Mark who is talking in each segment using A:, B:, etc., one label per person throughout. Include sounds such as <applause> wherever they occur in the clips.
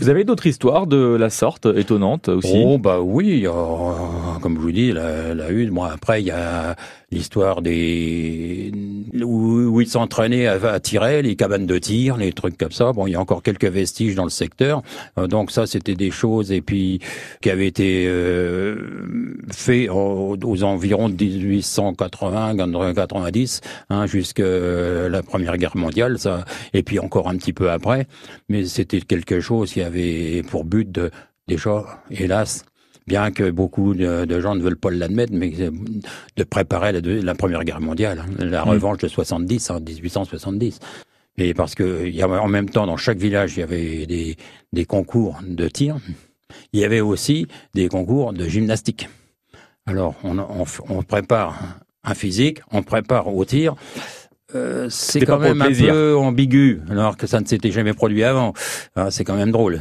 A: Vous avez d'autres histoires de la sorte étonnantes aussi?
B: Oh bah oui, euh, comme je vous dis, la, la une. Après, il y a l'histoire des où, ils s'entraînaient à, tirer, les cabanes de tir, les trucs comme ça. Bon, il y a encore quelques vestiges dans le secteur, euh, donc ça c'était des choses et puis qui avaient été euh, aux, environs de 1880, 90, hein, jusqu'à la Première Guerre mondiale, et puis encore un petit peu après. Mais c'était quelque chose qui avait pour but déjà, hélas, bien que beaucoup de, de gens ne veulent pas l'admettre, mais de préparer la, la Première Guerre mondiale, hein, la mmh. revanche de 70, en 1870. Et parce que il y avait en même temps dans chaque village il y avait des, des concours de tir, il y avait aussi des concours de gymnastique. Alors on, on, on prépare un physique, on prépare au tir. Euh, c'est quand même un peu ambigu, alors que ça ne s'était jamais produit avant. Ah, c'est quand même drôle.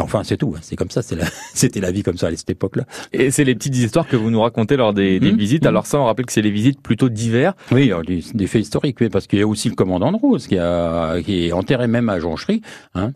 B: Enfin, c'est tout. C'est comme ça. <laughs> C'était la, la vie comme ça à cette époque-là.
A: Et c'est les petites histoires que vous nous racontez lors des, des mmh, visites. Mmh. Alors ça, on rappelle que c'est les visites plutôt d'hiver.
B: Oui, des, des, faits historiques, oui, parce qu'il y a aussi le commandant de Rose qui, a, qui est enterré même à Jonchery. Hein.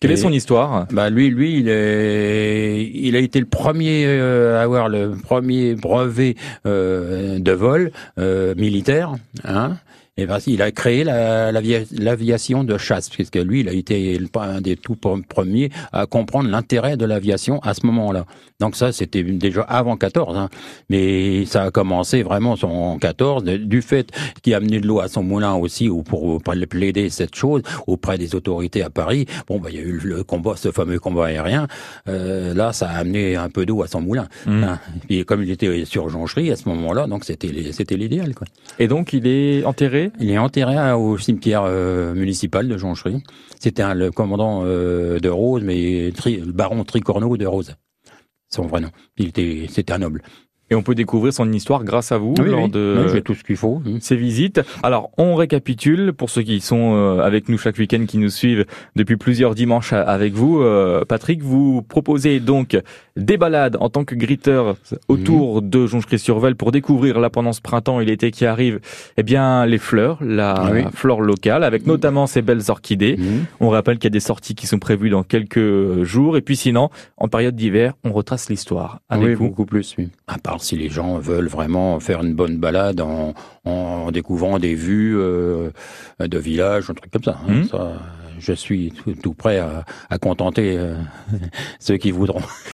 A: Quelle Et, est son histoire?
B: Bah lui, lui, il, est, il a été le premier euh, à avoir le premier brevet euh, de vol euh, militaire. Hein. Et ben, il a créé l'aviation la, de chasse, puisque lui, il a été un des tout premiers à comprendre l'intérêt de l'aviation à ce moment-là. Donc ça, c'était déjà avant 14, hein. mais ça a commencé vraiment en 14, du fait qu'il a amené de l'eau à son moulin aussi, ou pour, plaider cette chose auprès des autorités à Paris. Bon, bah, il y a eu le combat, ce fameux combat aérien. Euh, là, ça a amené un peu d'eau à son moulin. Mmh. Hein. Et comme il était sur Jonchery à ce moment-là, donc c'était c'était l'idéal.
A: Et donc, il est enterré
B: il est enterré au cimetière euh, municipal de Jonchery. C'était le commandant euh, de Rose, mais le baron Tricorneau de Rose. Son vrai nom. Il était, c'était un noble.
A: Et on peut découvrir son histoire grâce à vous
B: oui,
A: lors
B: oui.
A: de
B: oui, tout ce qu'il faut.
A: ces visites. Alors, on récapitule pour ceux qui sont euh, avec nous chaque week-end, qui nous suivent depuis plusieurs dimanches avec vous. Euh, Patrick, vous proposez donc des balades en tant que gritteur autour mmh. de Jonchery-sur-Vel pour découvrir là pendant ce printemps et l'été qui arrive, eh bien les fleurs, la oui. flore locale, avec notamment ces belles orchidées. Mmh. On rappelle qu'il y a des sorties qui sont prévues dans quelques jours. Et puis sinon, en période d'hiver, on retrace l'histoire avec
B: oui,
A: vous.
B: beaucoup plus, oui. À part si les gens veulent vraiment faire une bonne balade en, en découvrant des vues euh, de villages, un truc comme ça. Hein, mmh. ça je suis tout, tout prêt à, à contenter euh, <laughs> ceux qui voudront.